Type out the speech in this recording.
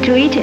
going to eat